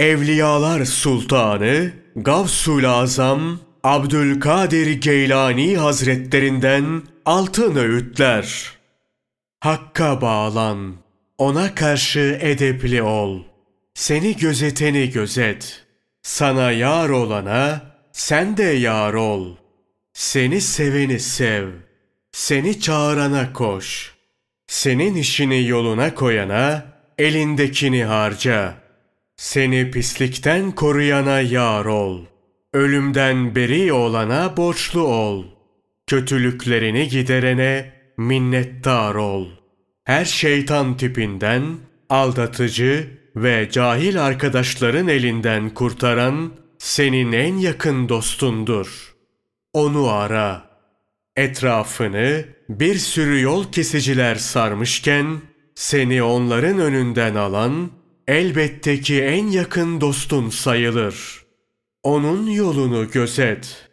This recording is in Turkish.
Evliyalar Sultanı Gavsul Azam Abdülkadir Geylani Hazretlerinden altın öğütler. Hakka bağlan, ona karşı edepli ol. Seni gözeteni gözet. Sana yar olana sen de yar ol. Seni seveni sev. Seni çağırana koş. Senin işini yoluna koyana elindekini harca. Seni pislikten koruyana yar ol. Ölümden beri olana borçlu ol. Kötülüklerini giderene minnettar ol. Her şeytan tipinden, aldatıcı ve cahil arkadaşların elinden kurtaran senin en yakın dostundur. Onu ara. Etrafını bir sürü yol kesiciler sarmışken seni onların önünden alan elbette ki en yakın dostun sayılır. Onun yolunu gözet.